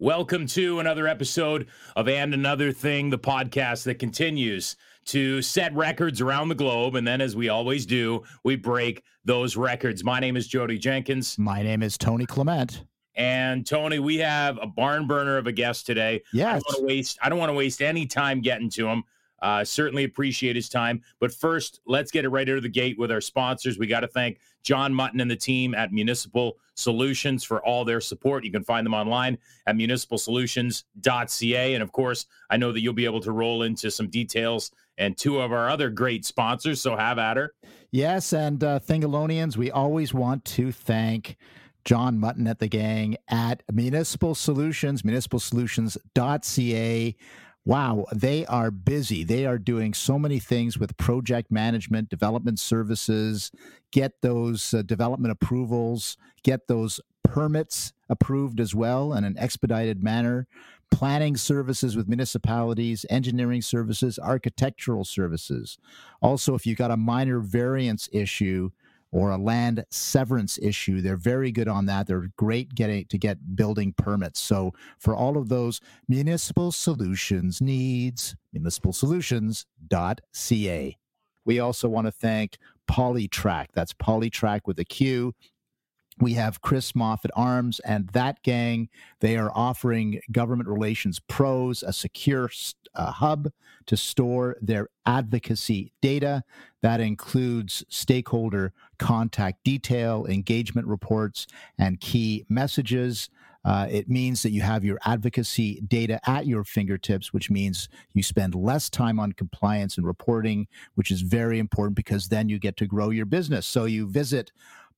Welcome to another episode of And Another Thing, the podcast that continues to set records around the globe. And then, as we always do, we break those records. My name is Jodie Jenkins. My name is Tony Clement. And Tony, we have a barn burner of a guest today. Yes. I don't want to waste. I don't want to waste any time getting to him. Uh, certainly appreciate his time. But first, let's get it right out of the gate with our sponsors. We got to thank John Mutton and the team at Municipal Solutions for all their support. You can find them online at municipalsolutions.ca. And of course, I know that you'll be able to roll into some details and two of our other great sponsors. So have at her. Yes. And uh, Thingalonians, we always want to thank. John Mutton at the gang at Municipal Solutions, municipalsolutions.ca. Wow, they are busy. They are doing so many things with project management, development services, get those uh, development approvals, get those permits approved as well in an expedited manner, planning services with municipalities, engineering services, architectural services. Also, if you've got a minor variance issue, or a land severance issue. They're very good on that. They're great getting to get building permits. So for all of those municipal solutions needs, municipalsolutions.ca. We also want to thank PoliTraQ. That's PoliTraQ with a Q. We have Chris Moffat Arms and that gang. They are offering government relations pros a secure uh, hub to store their advocacy data. That includes stakeholder contact detail, engagement reports, and key messages. Uh, it means that you have your advocacy data at your fingertips, which means you spend less time on compliance and reporting, which is very important because then you get to grow your business. So you visit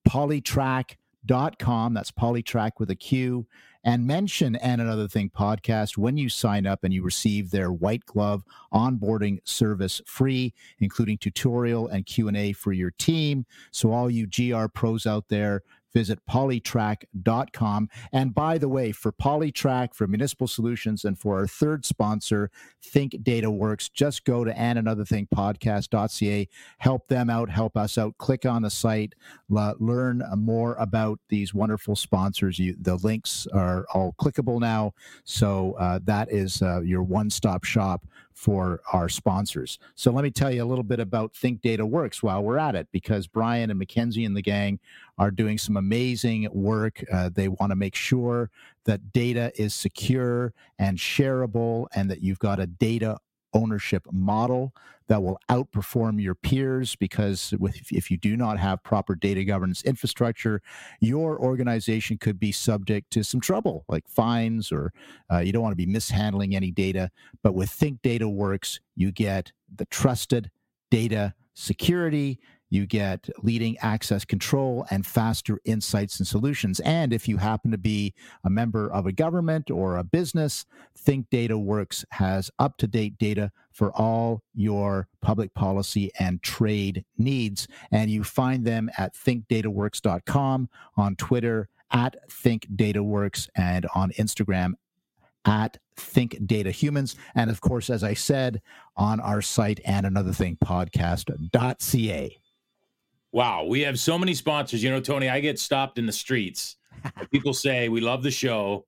politraq.com, that's PoliTraQ with a Q, and mention and another thing podcast when you sign up and you receive their white glove onboarding service free including tutorial and q&a for your team. So all you gr pros out there visit politraq.com. And by the way, for PoliTraQ, for Municipal Solutions, and for our third sponsor, Think Data Works, just go to and another thing podcast.ca. Help them out, help us out. Click on the site, learn more about these wonderful sponsors. You, the links are all clickable now. So uh, that is uh, your one stop shop for our sponsors. So let me tell you a little bit about Think Data Works while we're at it, because Brian and Mackenzie and the gang are doing some amazing work. Uh, they want to make sure that data is secure and shareable and that you've got a data ownership model that will outperform your peers because with, if you do not have proper data governance infrastructure, your organization could be subject to some trouble like fines or uh, you don't want to be mishandling any data. But with Think Data Works, you get the trusted data security you get leading access control and faster insights and solutions. And if you happen to be a member of a government or a business, Think Data Works has up to date data for all your public policy and trade needs. And you find them at thinkdataworks.com, on Twitter at thinkdataworks, and on Instagram at Think Data Humans. And of course, as I said, on our site and another thing podcast.ca. Wow, we have so many sponsors. You know, Tony, I get stopped in the streets. People say, We love the show.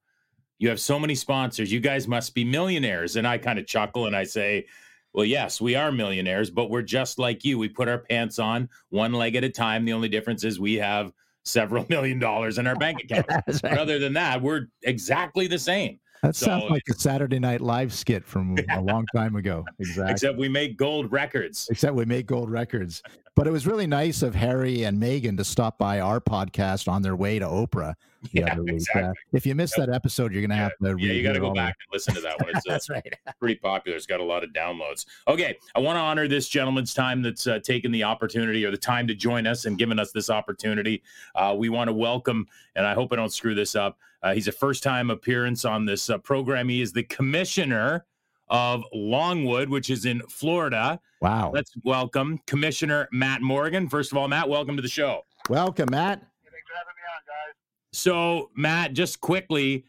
You have so many sponsors. You guys must be millionaires. And I kind of chuckle and I say, Well, yes, we are millionaires, but we're just like you. We put our pants on one leg at a time. The only difference is we have several million dollars in our bank account. right. But other than that, we're exactly the same. That so, sounds like a Saturday Night Live skit from a long time ago. Exactly. Except we make gold records. Except we make gold records. But it was really nice of Harry and Meghan to stop by our podcast on their way to Oprah the yeah, other week. Exactly. Uh, if you missed yep. that episode, you're going to yeah. have to. Yeah, you got to go back and listen to that one. It's, uh, that's right. pretty popular. It's got a lot of downloads. Okay, I want to honor this gentleman's time that's uh, taken the opportunity or the time to join us and given us this opportunity. Uh, we want to welcome, and I hope I don't screw this up. Uh, he's a first time appearance on this uh, program. He is the commissioner of Longwood, which is in Florida. Wow. Let's welcome Commissioner Matt Morgan. First of all, Matt, welcome to the show. Welcome, Matt. Thanks for having me on, guys. So, Matt, just quickly,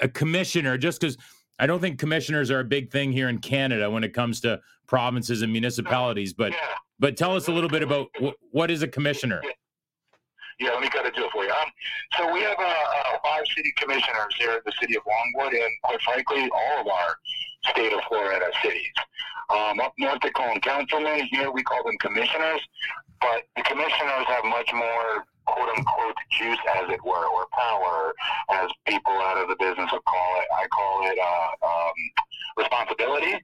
a commissioner, just because I don't think commissioners are a big thing here in Canada when it comes to provinces and municipalities, but yeah. but tell us a little bit about wh- what is a commissioner. Yeah, let me kind of do it for you. Um, so we have uh, uh, five city commissioners here in the city of Longwood, and quite frankly, all of our state of Florida cities. Um, up north, they call them councilmen. Here, we call them commissioners. But the commissioners have much more quote unquote juice, as it were, or power, as people out of the business would call it. I call it uh, um, responsibility.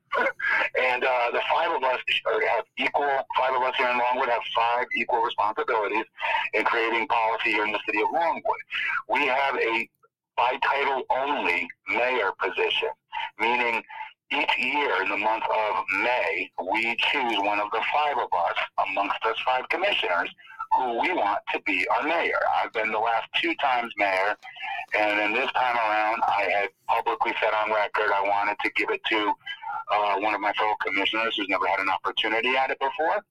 and uh, the five of us have equal, five of us here in Longwood have five equal responsibilities in creating policy here in the city of Longwood. We have a by title only mayor position, meaning each year in the month of May, we choose one of the five of us amongst us five commissioners who we want to be our mayor. I've been the last two times mayor, and then this time around, I had publicly said on record I wanted to give it to uh, one of my fellow commissioners who's never had an opportunity at it before.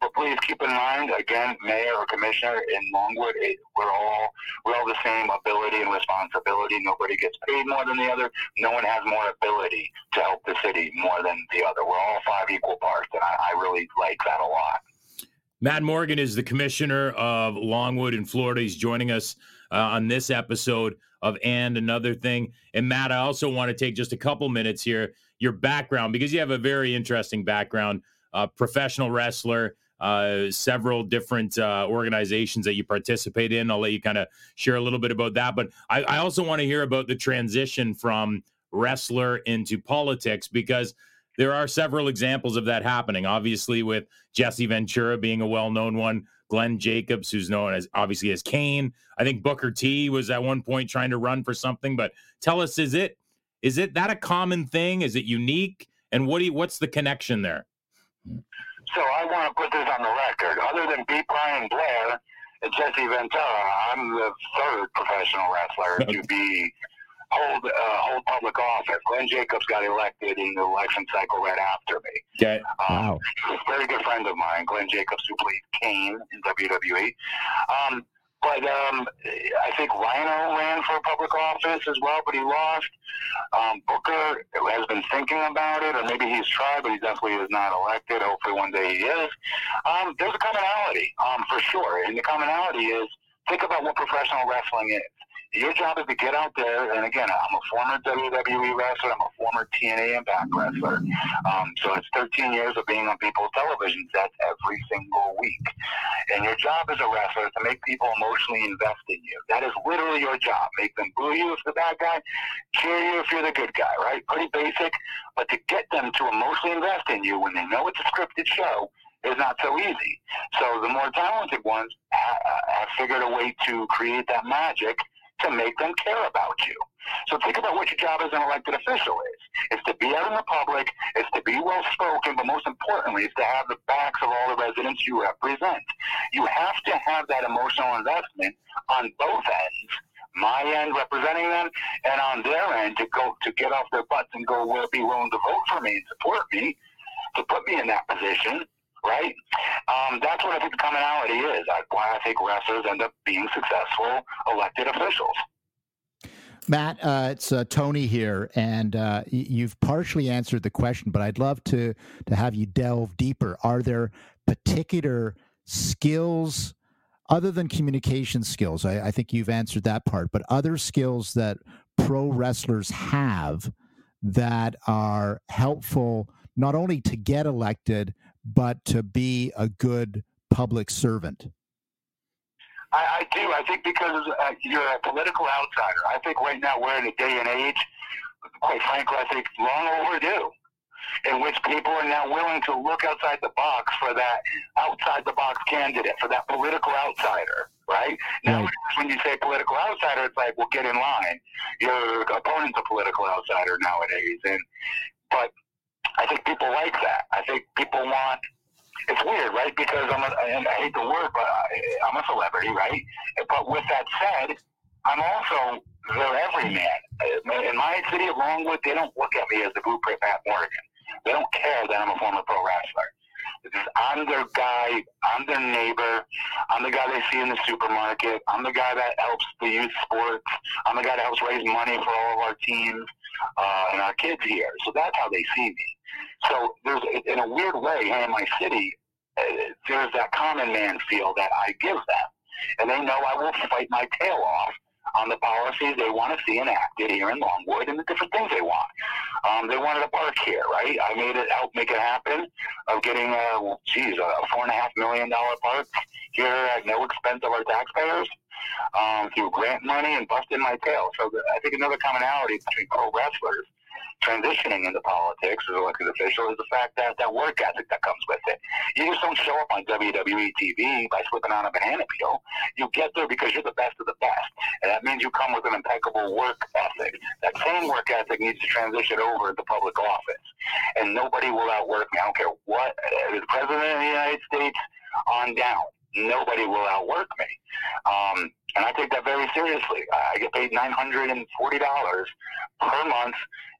But please keep in mind, again, mayor or commissioner in Longwood, it, we're all we're all the same ability and responsibility. Nobody gets paid more than the other. No one has more ability to help the city more than the other. We're all five equal parts, and I, I really like that a lot. Matt Morgan is the commissioner of Longwood in Florida. He's joining us uh, on this episode of And Another Thing. And Matt, I also want to take just a couple minutes here, your background, because you have a very interesting background, uh, professional wrestler, uh, several different uh, organizations that you participate in. I'll let you kind of share a little bit about that. But I, I also want to hear about the transition from wrestler into politics because – there are several examples of that happening. Obviously, with Jesse Ventura being a well-known one, Glenn Jacobs, who's known as obviously as Kane. I think Booker T was at one point trying to run for something. But tell us, is it is it that a common thing? Is it unique? And what do you, what's the connection there? So I want to put this on the record. Other than B. Brian Blair and Jesse Ventura, I'm the third professional wrestler to be hold uh, hold public office. Glenn Jacobs got elected in the election cycle right after me. Okay. Um, wow. A very good friend of mine, Glenn Jacobs, who played Kane in WWE. Um, but um, I think Rhyno ran for public office as well, but he lost. Um, Booker has been thinking about it, or maybe he's tried, but he definitely is not elected. Hopefully one day he is. Um, there's a commonality, um, for sure. And the commonality is think about what professional wrestling is your job is to get out there, and again, I'm a former WWE wrestler, I'm a former TNA Impact wrestler. Um, so it's 13 years of being on people's television sets every single week. And your job as a wrestler is to make people emotionally invest in you. That is literally your job. Make them boo you if you're the bad guy, cheer you if you're the good guy, right? Pretty basic. But to get them to emotionally invest in you when they know it's a scripted show, is not so easy. So the more talented ones have figured a way to create that magic to make them care about you. So think about what your job as an elected official is. It's to be out in the public, it's to be well spoken, but most importantly, it's to have the backs of all the residents you represent. You have to have that emotional investment on both ends. My end representing them, and on their end to go to get off their butts and go will be willing to vote for me and support me, to put me in that position right? Um, that's what I think the commonality is. Why I think wrestlers end up being successful elected officials. Matt, uh, it's uh, Tony here, and uh, you've partially answered the question, but I'd love to to have you delve deeper. Are there particular skills other than communication skills? I, I think you've answered that part, but other skills that pro wrestlers have that are helpful not only to get elected but to be a good public servant? I, I do. I think because uh, you're a political outsider. I think right now we're in a day and age, quite frankly, I think long overdue, in which people are now willing to look outside the box for that outside the box candidate, for that political outsider. Right now, right. when you say political outsider, it's like, well, get in line. Your opponent's a political outsider nowadays, and but I think people like that. I think want. It's weird, right? Because I'm a, and I hate the word, but I, I'm a celebrity, right? But with that said, I'm also everyman. In my city of Longwood, they don't look at me as the blueprint Matt Morgan. They don't care that I'm a former pro wrestler. I'm their guy. I'm their neighbor. I'm the guy they see in the supermarket. I'm the guy that helps the youth sports. I'm the guy that helps raise money for all of our teams uh, and our kids here. So that's how they see me. So there's, in a weird way, here in my city, uh, there's that common man feel that I give them. and they know I will fight my tail off on the policies they want to see enacted here in Longwood and the different things they want. Um, they wanted a park here, right? I made it help make it happen of getting a, geez, a four and a half million dollar park here at no expense of our taxpayers um, through grant money and busting my tail. So the, I think another commonality between pro wrestlers transitioning into politics as elected official is the fact that that work ethic that comes with it. You just don't show up on WWE TV by slipping on a banana peel. You get there because you're the best of the best, and that means you come with an impeccable work ethic. That same work ethic needs to transition over to public office, and nobody will outwork me. I don't care what uh, the president of the United States on down. Nobody will outwork me. Um, and I take that very seriously. I get paid $940 per month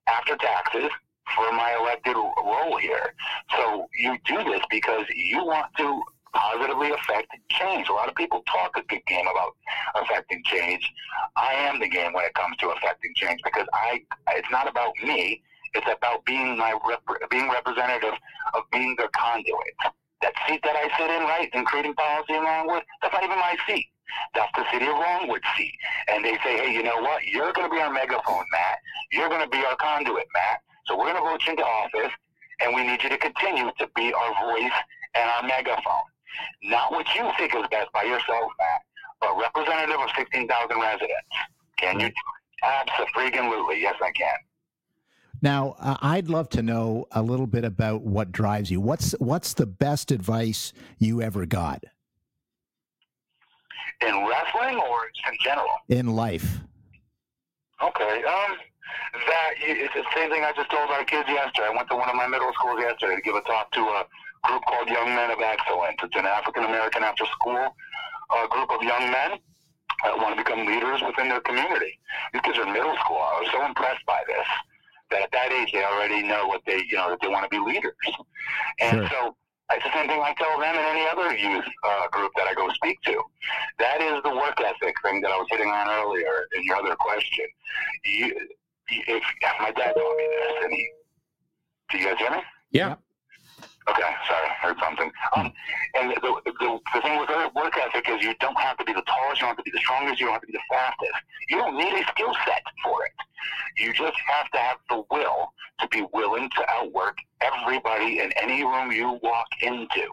after taxes for my elected role here. So you do this because you want to positively affect change. A lot of people talk a good game about affecting change. I am the game when it comes to affecting change because I it's not about me. It's about being my rep- being representative of being the conduit. That seat that I sit in, right, and creating policy in Longwood, that's not even my seat. That's the city of Longwood seat. And they say, hey, you know what? You're going to be our megaphone, Matt. You're going to be our conduit, Matt. So we're going to vote you into office, and we need you to continue to be our voice and our megaphone. Not what you think is best by yourself, Matt, but representative of 16,000 residents. Can you? Do it? Absolutely. Yes, I can. Now, uh, I'd love to know a little bit about what drives you. What's what's the best advice you ever got? In wrestling or in general? In life. Okay. Um, that it's the same thing I just told our kids yesterday. I went to one of my middle schools yesterday to give a talk to a group called Young Men of Excellence. It's an African American after school uh, group of young men that want to become leaders within their community. These kids are middle school. I was so impressed by this that at that age they already know what they you know that they want to be leaders. And sure. so it's the same thing I tell them and any other youth uh, group that I go speak to. That is the work ethic thing that I was hitting on earlier in your other question. You, if my dad taught me this, and he, do you guys hear me? Yeah. Okay, sorry, I heard something. Um, and the, the, the thing with work ethic is you don't have to be the tallest, you don't have to be the strongest, you don't have to be the fastest. You don't need a skill set for it. You just have to have the will to be willing to outwork everybody in any room you walk into.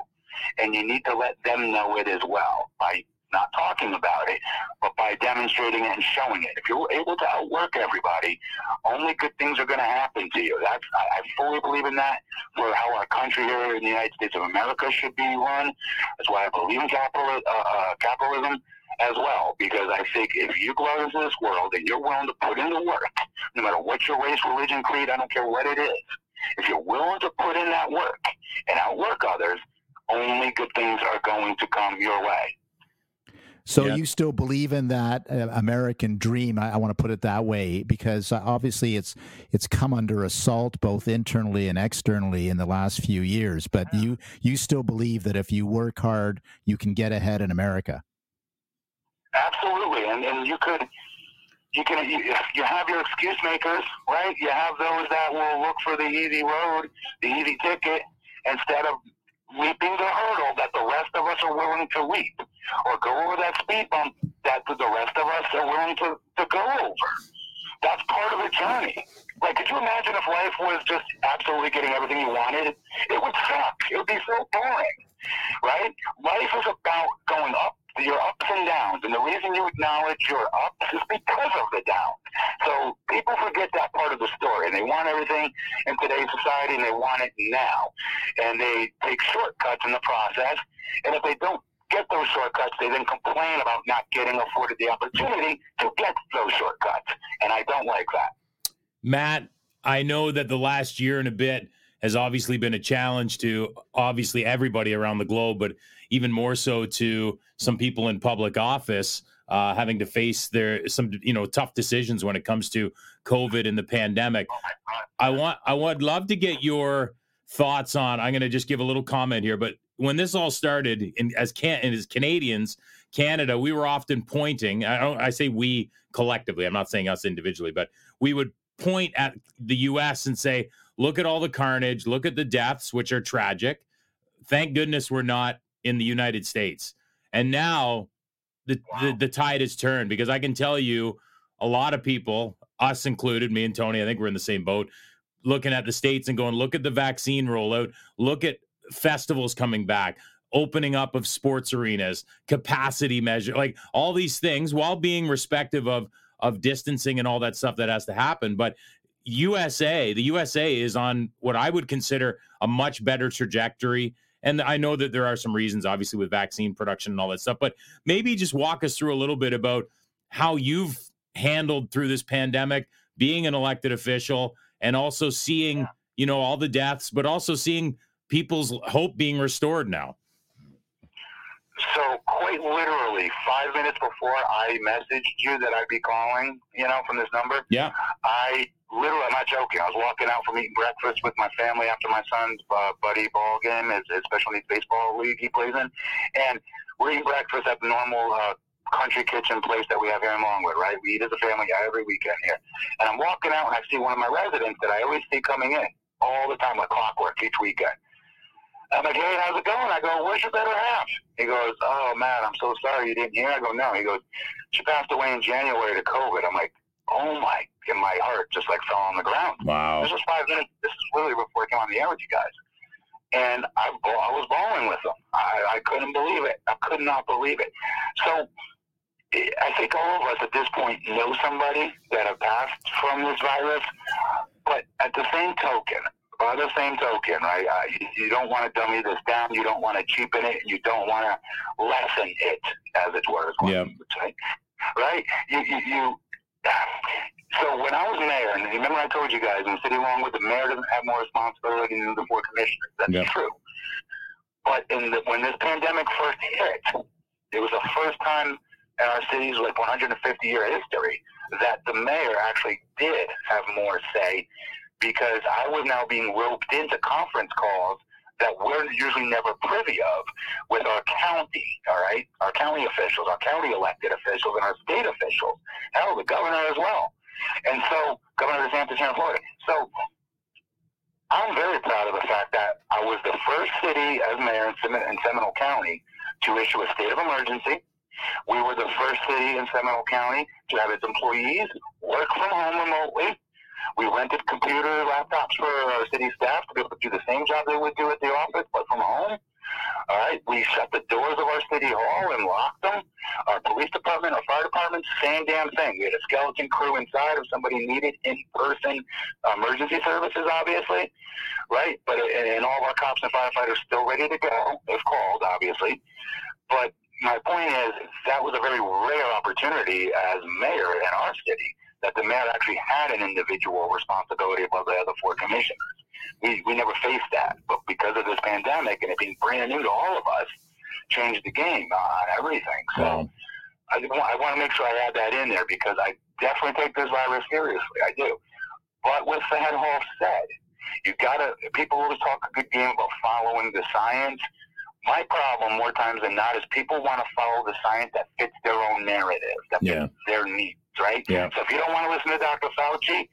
And you need to let them know it as well by not talking about it, but by demonstrating it and showing it. If you're able to outwork everybody, only good things are going to happen to you. That's I, I fully believe in that for how our country here in the United States of America should be run. That's why I believe in capital, uh, uh, capitalism as well, because I think if you go out into this world and you're willing to put in the work, no matter what your race, religion, creed, I don't care what it is, if you're willing to put in that work and outwork others, only good things are going to come your way. So yeah. you still believe in that uh, American dream? I, I want to put it that way because uh, obviously it's it's come under assault both internally and externally in the last few years. But you you still believe that if you work hard, you can get ahead in America. Absolutely, and and you could you can you, you have your excuse makers, right? You have those that will look for the easy road, the easy ticket, instead of leaping the hurdle that the rest of us are willing to leap, or go over that speed bump that the rest of us are willing to, to go over. That's part of the journey. Like, could you imagine if life was just absolutely getting everything you wanted? It would suck. It would be so boring, right? Life is about going up your ups and downs. And the reason you acknowledge your ups is because of the downs. So people forget that part of the story. And they want everything in today's society and they want it now. And they take shortcuts in the process. And if they don't get those shortcuts, they then complain about not getting afforded the opportunity to get those shortcuts. And I don't like that. Matt, I know that the last year and a bit has obviously been a challenge to obviously everybody around the globe, but even more so to some people in public office uh, having to face their some you know tough decisions when it comes to COVID and the pandemic. I want I would love to get your thoughts on. I'm going to just give a little comment here, but when this all started, in, as can and as Canadians, Canada, we were often pointing. I don't. I say we collectively. I'm not saying us individually, but we would point at the U.S. and say, "Look at all the carnage. Look at the deaths, which are tragic. Thank goodness we're not in the United States." And now the, the the tide has turned because I can tell you a lot of people, us included, me and Tony, I think we're in the same boat, looking at the states and going, look at the vaccine rollout, look at festivals coming back, opening up of sports arenas, capacity measure, like all these things, while being respective of of distancing and all that stuff that has to happen. But USA, the USA is on what I would consider a much better trajectory. And I know that there are some reasons, obviously, with vaccine production and all that stuff, but maybe just walk us through a little bit about how you've handled through this pandemic, being an elected official, and also seeing, yeah. you know, all the deaths, but also seeing people's hope being restored now. So quite literally, five minutes before I messaged you that I'd be calling, you know, from this number. Yeah. I literally, I'm not joking. I was walking out from eating breakfast with my family after my son's uh, buddy ball game, his, his special needs baseball league he plays in, and we're eating breakfast at the normal uh, country kitchen place that we have here in Longwood, right? We eat as a family every weekend here. And I'm walking out and I see one of my residents that I always see coming in all the time, like clockwork, each weekend. I'm like, hey, how's it going? I go, where's your better half? He goes, oh, man, I'm so sorry you didn't hear. I go, no. He goes, she passed away in January to COVID. I'm like, oh, my, and my heart just like fell on the ground. Wow. This was five minutes. This is literally before I came on the air with you guys. And I, I was bawling with them. I, I couldn't believe it. I could not believe it. So I think all of us at this point know somebody that have passed from this virus. But at the same token, by the same token, right? Uh, you, you, don't want to dummy this down. You don't want to cheapen it. You don't want to lessen it, as it were. Yeah. Right? You, you, you. So when I was mayor, and remember I told you guys, in City Longwood, the mayor doesn't have more responsibility than the four commissioners. That's yeah. true. But in the, when this pandemic first hit, it was the first time in our city's like 150 year history that the mayor actually did have more say because I was now being roped into conference calls that we're usually never privy of with our county, all right? Our county officials, our county elected officials, and our state officials. Hell, the governor as well. And so, Governor DeSantis here in Florida. So, I'm very proud of the fact that I was the first city as mayor in, in Seminole County to issue a state of emergency. We were the first city in Seminole County to have its employees work from home remotely we rented computer laptops for our city staff to be able to do the same job they would do at the office, but from home. All right, we shut the doors of our city hall and locked them. Our police department, our fire department, same damn thing. We had a skeleton crew inside if somebody needed in-person emergency services, obviously, right? But and all of our cops and firefighters still ready to go if called, obviously. But my point is that was a very rare opportunity as mayor in our city that the mayor actually had an individual responsibility above the other four commissioners. We, we never faced that, but because of this pandemic and it being brand new to all of us, changed the game on everything. So wow. I, I want to make sure I add that in there because I definitely take this virus seriously. I do. But with that all said, you gotta. People always talk a good game about following the science. My problem, more times than not, is people want to follow the science that fits their own narrative, that yeah. fits their needs right? Yeah. So if you don't want to listen to Dr. Fauci,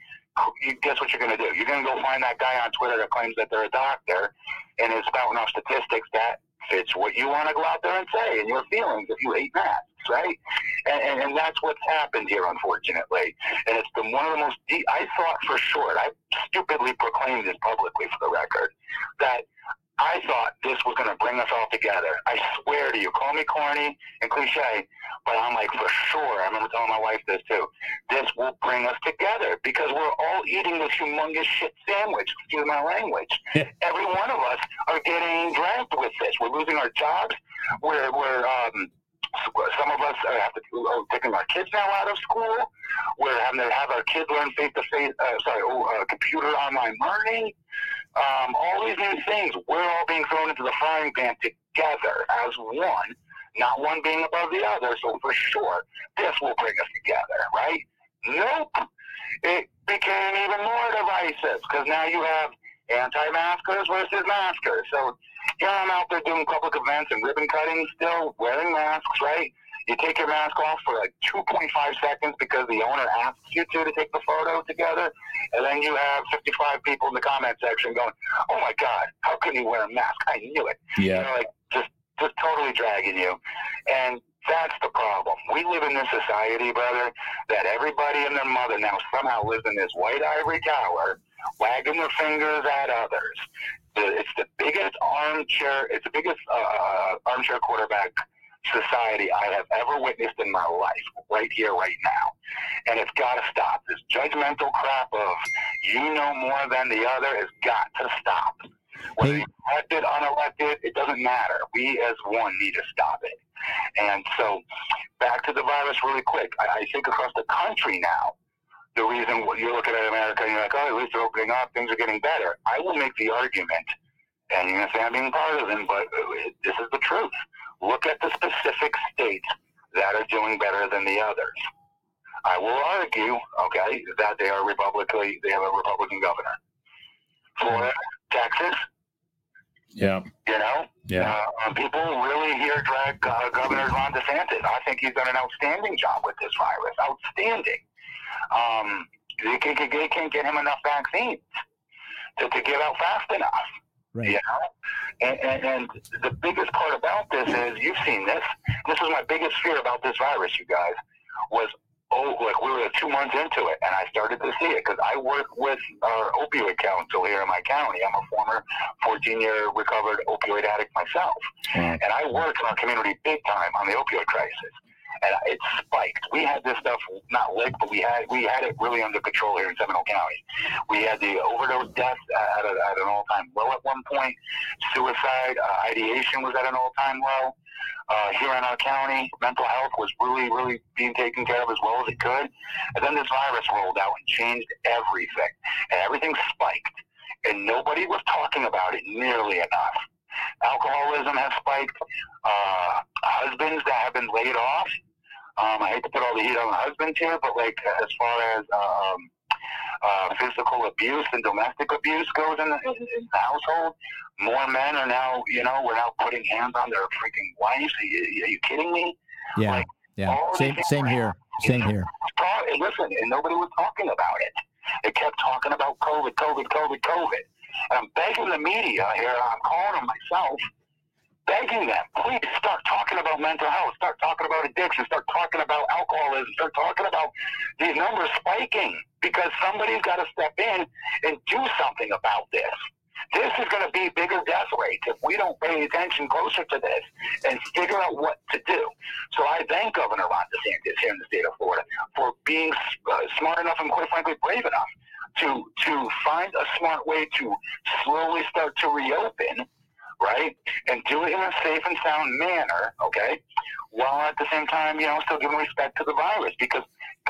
you, guess what you're going to do? You're going to go find that guy on Twitter that claims that they're a doctor and is spouting off statistics that fits what you want to go out there and say and your feelings if you hate masks, right? And, and, and that's what's happened here, unfortunately. And it's been one of the most deep, I thought for sure, I stupidly proclaimed this publicly for the record, that I thought this was going to bring us all together. I swear to you, call me corny and cliche, but I'm like, for sure, I remember telling my wife this too, this will bring us together because we're all eating this humongous shit sandwich, excuse my language. Every one of us are getting dragged with this. We're losing our jobs. We're, we're, um, some of us are have to, are taking our kids now out of school. We're having to have our kids learn face to face, sorry, uh, computer online learning. Um, all these new things, we're all being thrown into the frying pan together as one, not one being above the other. So for sure, this will bring us together, right? Nope. It became even more divisive because now you have anti-maskers versus maskers. So here I'm out there doing public events and ribbon cutting still, wearing masks, right? You take your mask off for like 2.5 seconds because the owner asks you to to take the photo together, and then you have 55 people in the comment section going, "Oh my God, how can you wear a mask? I knew it." Yeah. You know, like just just totally dragging you, and That's the problem. We live in this society, brother, that everybody and their mother now somehow lives in this white ivory tower, wagging their fingers at others. It's the biggest armchair. It's the biggest uh, uh, armchair quarterback society I have ever witnessed in my life, right here, right now. And it's got to stop. This judgmental crap of you know more than the other has got to stop. Whether hey. elected, unelected, it doesn't matter. We as one need to stop it. And so, back to the virus really quick. I, I think across the country now, the reason you're looking at America and you're like, oh, at least they're opening up, things are getting better. I will make the argument, and you're going to say I'm being partisan, but uh, this is the truth. Look at the specific states that are doing better than the others. I will argue, okay, that they are Republican. They have a Republican governor. Florida, Texas. Yeah. You know. Yeah. Uh, people really here drag uh, Governor Ron DeSantis. I think he's done an outstanding job with this virus. Outstanding. Um, they, can, they can't get him enough vaccines to, to get out fast enough. Right. You know? And, and, and the biggest part about this is you've seen this. This is my biggest fear about this virus, you guys, was oh, like we were two months into it, and I started to see it because I work with our opioid council here in my county. I'm a former 14-year recovered opioid addict myself, and I work in our community big time on the opioid crisis and it spiked. We had this stuff not licked, but we had we had it really under control here in Seminole County. We had the overdose deaths at, a, at an all-time low at one point. Suicide uh, ideation was at an all-time low. Uh, here in our county, mental health was really, really being taken care of as well as it could. And then this virus rolled out and changed everything, and everything spiked, and nobody was talking about it nearly enough. Alcoholism has spiked. Uh, husbands that have been laid off um, I hate to put all the heat on the husbands here, but like as far as um, uh, physical abuse and domestic abuse goes in the, in, the household, more men are now, you know, we're now putting hands on their freaking wives. Are you, are you kidding me? Yeah. Like, yeah. Same, same here. Same here. Listen, and nobody was talking about it. They kept talking about COVID, COVID, COVID, COVID. And I'm begging the media here, I'm calling them myself begging them, please start talking about mental health, start talking about addiction, start talking about alcoholism, start talking about these numbers spiking because somebody's got to step in and do something about this. This is going to be bigger death rates if we don't pay attention closer to this and figure out what to do. So I thank Governor Ron DeSantis here in the state of Florida for being uh, smart enough and quite frankly brave enough to to find a smart way to slowly start to reopen right? And do it in a safe and sound manner, okay? While at the same time, you know, still giving respect to the virus because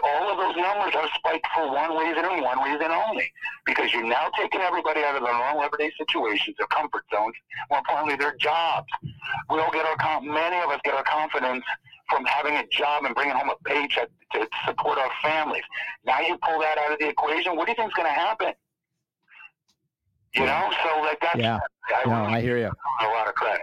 all of those numbers are spiked for one reason and one reason only. Because you're now taking everybody out of their normal everyday situations, their comfort zones, more importantly, their jobs. We all get our, many of us get our confidence from having a job and bringing home a paycheck to support our families. Now you pull that out of the equation, what do you think is going to happen? You know, so like that's yeah. I, no, I hear you. A lot of credit.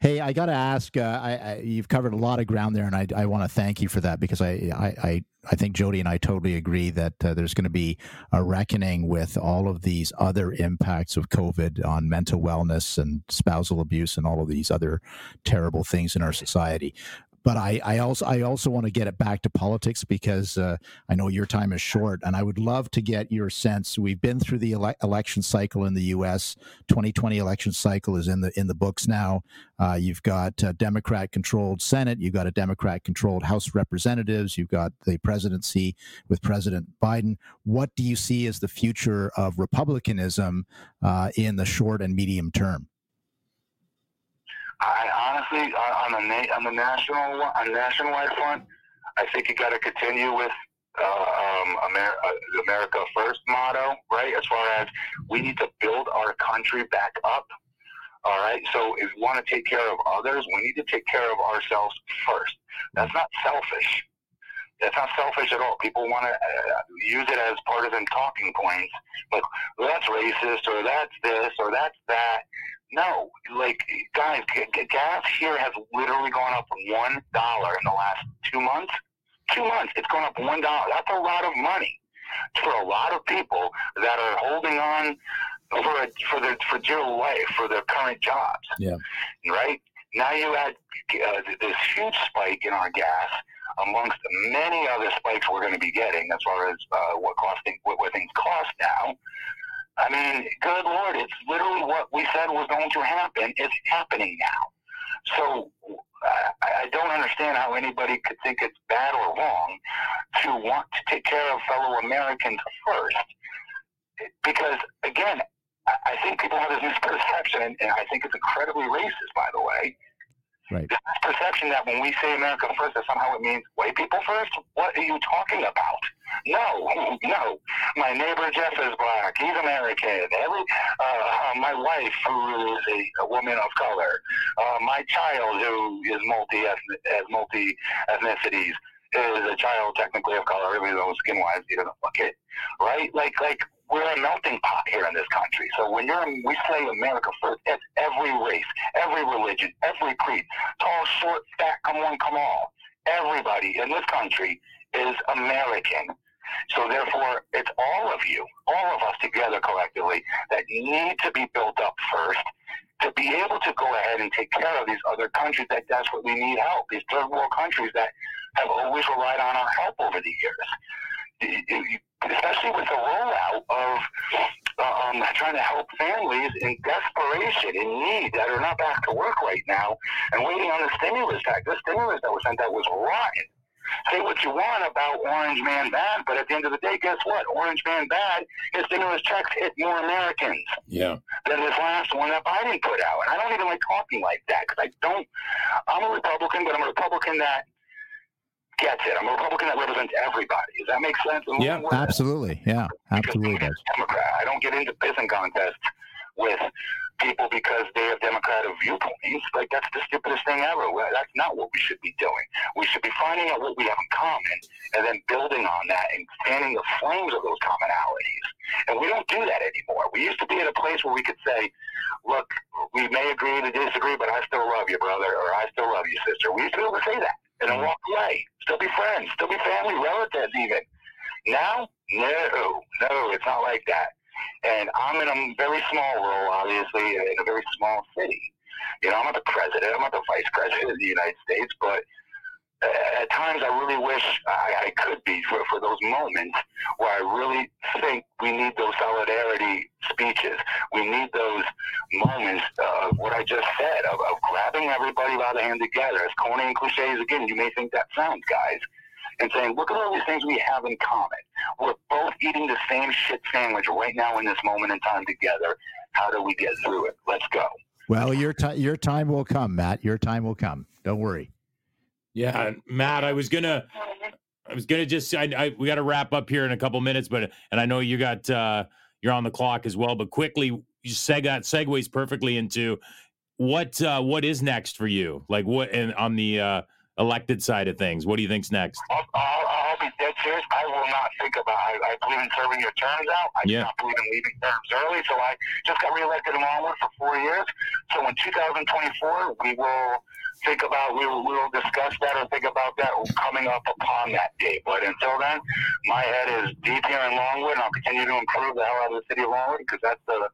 Hey, I got to ask. Uh, I, I, you've covered a lot of ground there, and I, I want to thank you for that because I, I, I think Jodie and I totally agree that uh, there's going to be a reckoning with all of these other impacts of COVID on mental wellness and spousal abuse and all of these other terrible things in our society but I, I also I also want to get it back to politics because uh, I know your time is short, and I would love to get your sense. We've been through the ele- election cycle in the U.S. 2020 election cycle is in the in the books now. Uh, you've got a Democrat-controlled Senate. You've got a Democrat-controlled House of Representatives. You've got the presidency with President Biden. What do you see as the future of republicanism uh, in the short and medium term? I honestly, on the na- on the national on nationwide front, I think you got to continue with uh, um, Amer- uh, America First motto, right? As far as we need to build our country back up. All right. So if we want to take care of others, we need to take care of ourselves first. That's not selfish. That's not selfish at all. People want to uh, use it as partisan talking points, but well, that's racist, or that's this, or that's that. No, like guys, gas here has literally gone up one dollar in the last two months. Two months, it's gone up one dollar. That's a lot of money for a lot of people that are holding on for a, for their for dear life for their current jobs. Yeah. Right. Now you add uh, this huge spike in our gas amongst many other spikes we're going to be getting as far as uh, what costing what, what things cost now. I mean, good lord, it's literally what we said was going to happen. It's happening now. So I, I don't understand how anybody could think it's bad or wrong to want to take care of fellow Americans first. Because again, I think people have this misperception, and I think it's incredibly racist, by the way, Right. This perception that when we say America first, that somehow it means white people first. What are you talking about? No, no. My neighbor Jeff is black. He's American. Every, uh, my wife, who is a, a woman of color. Uh, my child, who is multi has multi ethnicities, is a child technically of color, even though skin wise he doesn't look it. Right? Like, like we're a melting pot here in this country. So when you're we say America first, every religion, every creed, tall, short, fat, come one, come all. Everybody in this country is American. So therefore, it's all of you, all of us together collectively that need to be built up first to be able to go ahead and take care of these other countries that desperately need help, these third world countries that have always relied on our help over the years especially with the rollout trying to help families in desperation, in need, that are not back to work right now, and waiting on the stimulus pack. The stimulus that was sent out was rotten. Say what you want about Orange Man Bad, but at the end of the day, guess what? Orange Man Bad, his stimulus checks hit more Americans yeah. than this last one that Biden put out. And I don't even like talking like that because I don't. I'm a Republican, but I'm a Republican that gets it. I'm a Republican that represents everybody. Does that make sense? Yeah, absolutely. Yeah, absolutely. Does. Democrat. I don't get into pissing contests with people because they have democratic viewpoints. Like that's the stupidest thing ever. That's not what we should be doing. We should be finding out what we have in common and then building on that and fanning the flames of those commonalities. And we don't do that anymore. We used to be at a place where we could say, look, we may agree to disagree, but I still love you, brother, or I still love you, sister. We used to be able to say that and then walk mm. away. Still be friends, still be family, relatives even. Now, no, no, it's not like that. And I'm in a very small role, obviously, in a very small city. You know, I'm not the president, I'm not the vice president of the United States, but at times I really wish I, I could be for, for those moments where I really think we need those solidarity speeches. We need those moments of what I just said, of, of grabbing everybody by the hand together. As corny and cliches again, you may think that sounds, guys, and saying, look at all these things we have in common. We're both eating the same shit sandwich right now in this moment in time together. How do we get through it? Let's go. Well, your time your time will come, Matt. Your time will come. Don't worry. Yeah, Matt, I was gonna, I was gonna just, I, I we got to wrap up here in a couple minutes, but and I know you got, uh you're on the clock as well, but quickly, you seg that segues perfectly into what, uh what is next for you, like what, and on the uh elected side of things, what do you think's next? I'll, I'll, I'll be dead serious. I will not think about. I, I believe in serving your terms out. I yeah. do not believe in leaving terms early. So I just got reelected in Longwood for four years. So in 2024, we will think about we will, we will discuss that or think about that coming up upon that date. But until then, my head is deep here in Longwood, and I'll continue to improve the hell out of the city of Longwood because that's the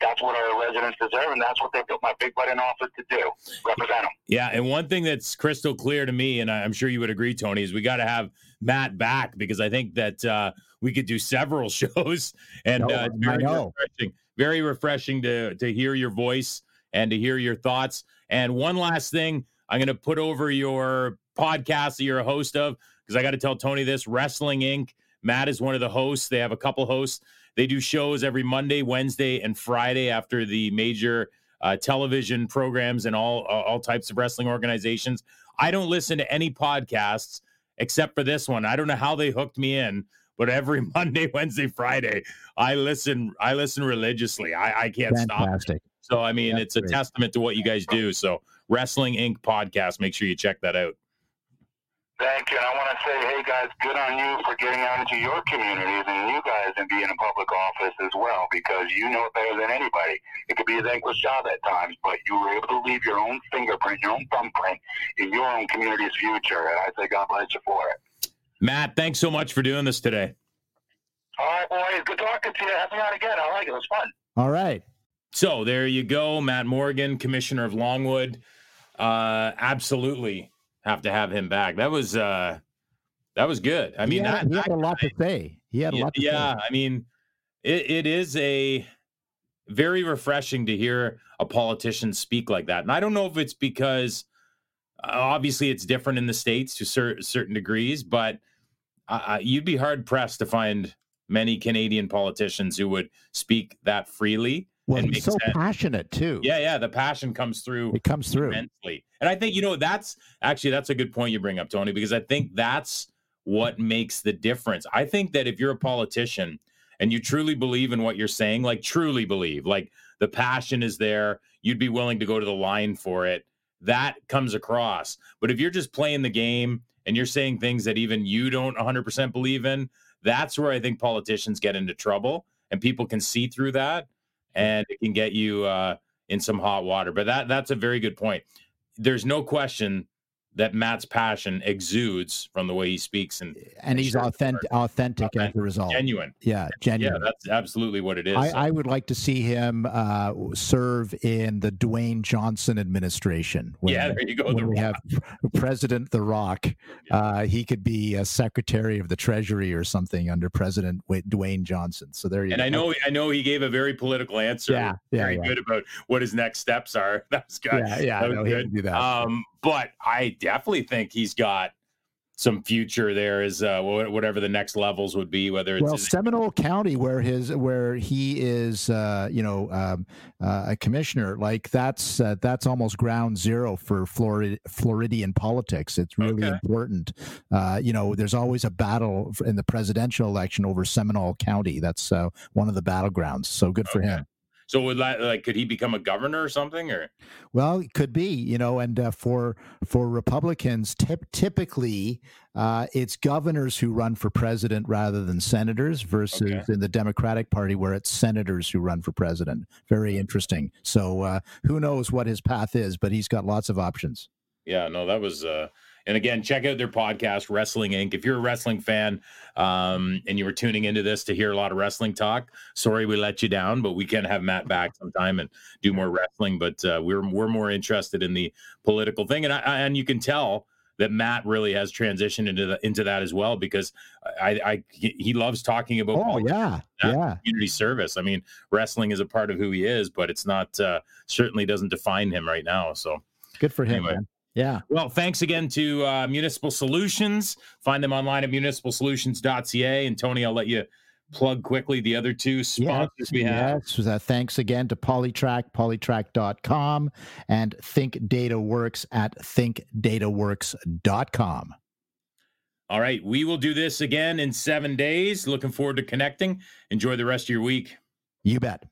that's what our residents deserve, and that's what they put my big butt in office to do, represent them. Yeah, and one thing that's crystal clear to me, and I'm sure you would agree, Tony, is we got to have Matt back because I think that uh, we could do several shows, and no, uh, it's very refreshing, very refreshing to to hear your voice and to hear your thoughts. And one last thing, I'm going to put over your podcast that you're a host of because I got to tell Tony this Wrestling Inc. Matt is one of the hosts. They have a couple hosts. They do shows every Monday, Wednesday, and Friday after the major uh, television programs and all uh, all types of wrestling organizations. I don't listen to any podcasts except for this one. I don't know how they hooked me in, but every Monday, Wednesday, Friday, I listen. I listen religiously. I, I can't Fantastic. stop. So I mean, That's it's great. a testament to what you guys do. So Wrestling Inc. podcast, make sure you check that out. Thank you. And I want to say, hey guys, good on you for getting out into your communities and you guys and being in public office as well, because you know it better than anybody. It could be a thankless job at times, but you were able to leave your own fingerprint, your own thumbprint in your own community's future. And I say, God bless you for it. Matt, thanks so much for doing this today. All right, boys. Good talking to you. Have me on again. I like it. It was fun. All right. So there you go, Matt Morgan, Commissioner of Longwood. uh, absolutely have to have him back. That was uh, that was good. I mean, he had, that, he had a lot to say. He had a lot to yeah. I mean, it, it is a very refreshing to hear a politician speak like that. And I don't know if it's because uh, obviously it's different in the states to cer- certain degrees, but uh, you'd be hard pressed to find many Canadian politicians who would speak that freely. Well, and he's so sense. passionate too. Yeah, yeah, the passion comes through It comes through. immensely. And I think, you know, that's actually that's a good point you bring up, Tony, because I think that's what makes the difference. I think that if you're a politician and you truly believe in what you're saying, like truly believe, like the passion is there, you'd be willing to go to the line for it. That comes across. But if you're just playing the game and you're saying things that even you don't 100% believe in, that's where I think politicians get into trouble and people can see through that and it can get you uh, in some hot water. But that that's a very good point. There's no question that Matt's passion exudes from the way he speaks and and he's authentic, authentic as a result. genuine. Yeah, Yeah, genuine. that's absolutely what it is. I, I would like to see him uh, serve in the Dwayne Johnson administration. when- yeah, there you go. when The we have President The Rock, uh, he could be a Secretary of the Treasury or something under President Dwayne Johnson. So there you and go. I know I know he gave a very political answer. Yeah, yeah, very yeah. good about what his next steps are. That's good. Yeah, yeah, that I was know he good. do that. Um, but I definitely think he's got some future there as uh, whatever the next levels would be, whether it's well, Seminole County, where his where he is, uh, you know, um, uh, a commissioner, like that's uh, that's almost ground zero for Florida Floridian politics. It's really Okay. important. Uh, you know, there's always a battle in the presidential election over Seminole County. That's uh, one of the battlegrounds. So good for him. So would that, like could he become a governor or something or Well, it could be, you know, and uh, for for Republicans, typ- typically uh, it's governors who run for president rather than senators, versus Okay. in the Democratic Party where it's senators who run for president. Very interesting. So uh, who knows what his path is, but he's got lots of options. Yeah, no, that was uh and again, check out their podcast, Wrestling Inc. If you're a wrestling fan um and you were tuning into this to hear a lot of wrestling talk, sorry we let you down, but we can have Matt back sometime and do more wrestling. But uh, we're we're more interested in the political thing. And I, I and you can tell that Matt really has transitioned into the, into that as well because I, I he loves talking about Oh Yeah. yeah. community service. I mean, wrestling is a part of who he is, but it's not uh, certainly doesn't define him right now. So Good for him. Anyway. man. Yeah. well, thanks again to uh, Municipal Solutions. Find them online at municipalsolutions.ca. And Tony, I'll let you plug quickly the other two sponsors Yes, we have. yes. Uh, thanks again to PoliTraQ, politraq.com, and Think Data Works at thinkdataworks.com. All right, we will do this again in seven days. Looking forward to connecting. Enjoy the rest of your week. You bet.